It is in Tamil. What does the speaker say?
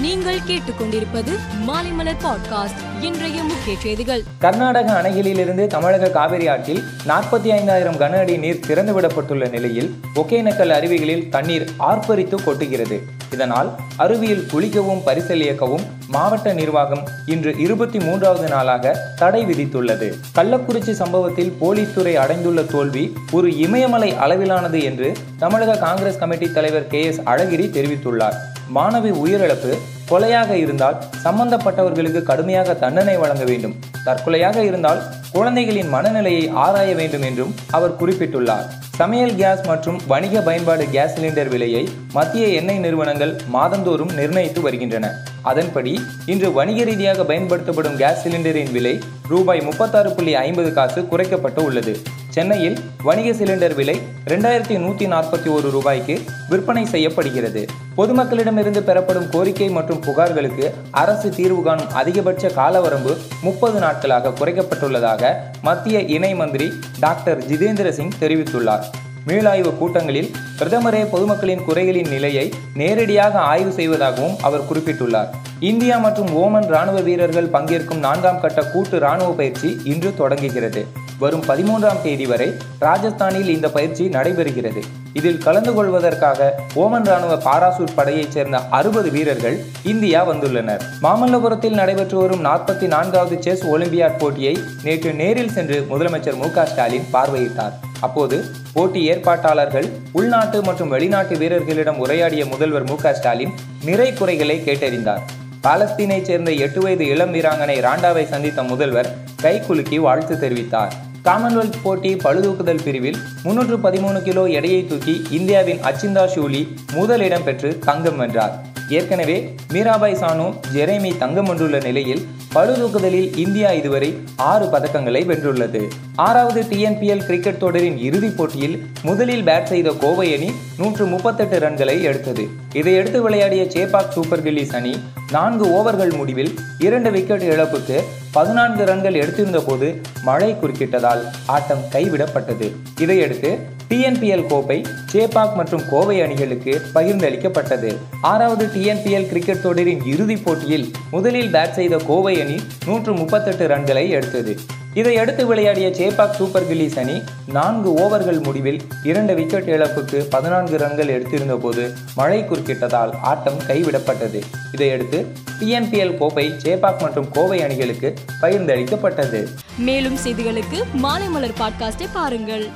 நீங்கள் கேட்டுக்கொண்டிருப்பது மாலைமலர் பாட்காஸ்ட் இன்றைய முக்கிய செய்திகள். கர்நாடக அணைகளிலிருந்து தமிழக காவிரி ஆற்றில் நாற்பத்தி ஐந்தாயிரம் கன அடி நீர் திறந்துவிடப்பட்டுள்ள நிலையில் ஒகேனக்கல் அருவிகளில் தண்ணீர் ஆர்ப்பரித்து கொட்டுகிறது. இதனால் அருவியில் குளிக்கவும் பரிசல் இயக்கவும் மாவட்ட நிர்வாகம் இன்று இருபத்தி மூன்றாவது நாளாக தடை விதித்துள்ளது. கள்ளக்குறிச்சி சம்பவத்தில் போலீஸ் துறை அடைந்துள்ள தோல்வி ஒரு இமயமலை அளவிலானது என்று தமிழக காங்கிரஸ் கமிட்டி தலைவர் கே எஸ் அழகிரி தெரிவித்துள்ளார். மாணவி உயிரிழப்பு கொலையாக இருந்தால் சம்பந்தப்பட்டவர்களுக்கு கடுமையாக தண்டனை வழங்க வேண்டும். தற்கொலையாக இருந்தால் குழந்தைகளின் மனநிலையை ஆராய வேண்டும் என்றும் அவர் குறிப்பிட்டுள்ளார். சமையல் கேஸ் மற்றும் வணிக பயன்பாடு கேஸ் சிலிண்டர் விலையை மத்திய எண்ணெய் நிறுவனங்கள் மாதந்தோறும் நிர்ணயித்து வருகின்றன. அதன்படி இன்று வணிக ரீதியாக பயன்படுத்தப்படும் கேஸ் சிலிண்டரின் விலை ரூபாய் முப்பத்தாறு புள்ளி ஐம்பது காசு குறைக்கப்பட்டு உள்ளது. சென்னையில் வணிக சிலிண்டர் விலை ரெண்டாயிரத்தி நூற்றி நாற்பத்தி ஒரு ரூபாய்க்கு விற்பனை செய்யப்படுகிறது. பொதுமக்களிடமிருந்து பெறப்படும் கோரிக்கை மற்றும் புகார்களுக்கு அரசு தீர்வு காணும் அதிகபட்ச காலவரம்பு முப்பது நாட்களாக குறைக்கப்பட்டுள்ளதாக மத்திய இணை மந்திரி டாக்டர் ஜிதேந்திர சிங் தெரிவித்துள்ளார். மீளாய்வு கூட்டங்களில் பிரதமரே பொதுமக்களின் குறைகளின் நிலையை நேரடியாக ஆய்வு செய்வதாகவும் அவர் குறிப்பிட்டுள்ளார். இந்தியா மற்றும் ஓமன் ராணுவ வீரர்கள் பங்கேற்கும் நான்காம் கட்ட கூட்டு ராணுவ பயிற்சி இன்று தொடங்குகிறது. வரும் பதிமூன்றாம் தேதி வரை ராஜஸ்தானில் இந்த பயிற்சி நடைபெறுகிறது. இதில் கலந்து கொள்வதற்காக ஓமன் ராணுவ பாராசூட் படையைச் சேர்ந்த அறுபது வீரர்கள் இந்தியா வந்துள்ளனர். மாமல்லபுரத்தில் நடைபெற்று வரும் நாற்பத்தி நான்காவது செஸ் ஒலிம்பியாட் போட்டியை நேற்று நேரில் சென்று முதலமைச்சர் மு ஸ்டாலின் பார்வையிட்டார். அப்போது போட்டி ஏற்பாட்டாளர்கள் உள்நாட்டு மற்றும் வெளிநாட்டு வீரர்களிடம் உரையாடிய முதல்வர் மு ஸ்டாலின் நிறை குறைகளை கேட்டறிந்தார். பாலஸ்தீனைச் சேர்ந்த எட்டு வயது இளம் வீராங்கனை ராண்டாவை சந்தித்த முதல்வர் கைகுலுக்கி வாழ்த்து தெரிவித்தார். காமன்வெல்த் போட்டி பழுதூக்குதல் பிரிவில் முன்னூற்று பதிமூணு கிலோ எடையை தூக்கி இந்தியாவின் அச்சிந்தா ஷூலி முதலிடம் பெற்று தங்கம் வென்றார். ஏற்கனவே மீராபாய் சானு ஜெரேமி தங்கம் வென்றுள்ள நிலையில் பழுதூக்குதலில் இந்தியா இதுவரை ஆறு பதக்கங்களை வென்றுள்ளது. ஆறாவது டிஎன்பிஎல் கிரிக்கெட் தொடரின் இறுதிப் போட்டியில் முதலில் பேட் செய்த கோவை அணி நூற்று முப்பத்தெட்டு ரன்களை எடுத்தது. இதையடுத்து விளையாடிய சேபாக் சூப்பர் கில்லிஸ் அணி நான்கு ஓவர்கள் முடிவில் இரண்டு விக்கெட் இழப்புக்கு பதினான்கு ரன்கள் எடுத்திருந்த போது மழை குறுக்கிட்டதால் ஆட்டம் கைவிடப்பட்டது. இதையடுத்து டிஎன்பிஎல் கோப்பை சேப்பாக் மற்றும் கோவை அணிகளுக்கு பகிர்ந்தளிக்கப்பட்டது. ஆறாவது டிஎன்பிஎல் கிரிக்கெட் தொடரின் இறுதிப் போட்டியில் முதலில் பேட் செய்த கோவை அணி நூற்று முப்பத்தெட்டு ரன்களை எடுத்தது. இதையடுத்து விளையாடிய சேபாக் சூப்பர் கில்லீஸ் அணி நான்கு ஓவர்கள் முடிவில் இரண்டு விக்கெட் இழப்புக்கு பதினான்கு ரன்கள் எடுத்திருந்த போது மழை குறுக்கிட்டதால் ஆட்டம் கைவிடப்பட்டது. இதையடுத்து டிஎன்பிஎல் கோப்பை சேப்பாக் மற்றும் கோவை அணிகளுக்கு பகிர்ந்தளிக்கப்பட்டது. மேலும் செய்திகளுக்கு மாலைமலர் பாட்காஸ்டை பாருங்கள்.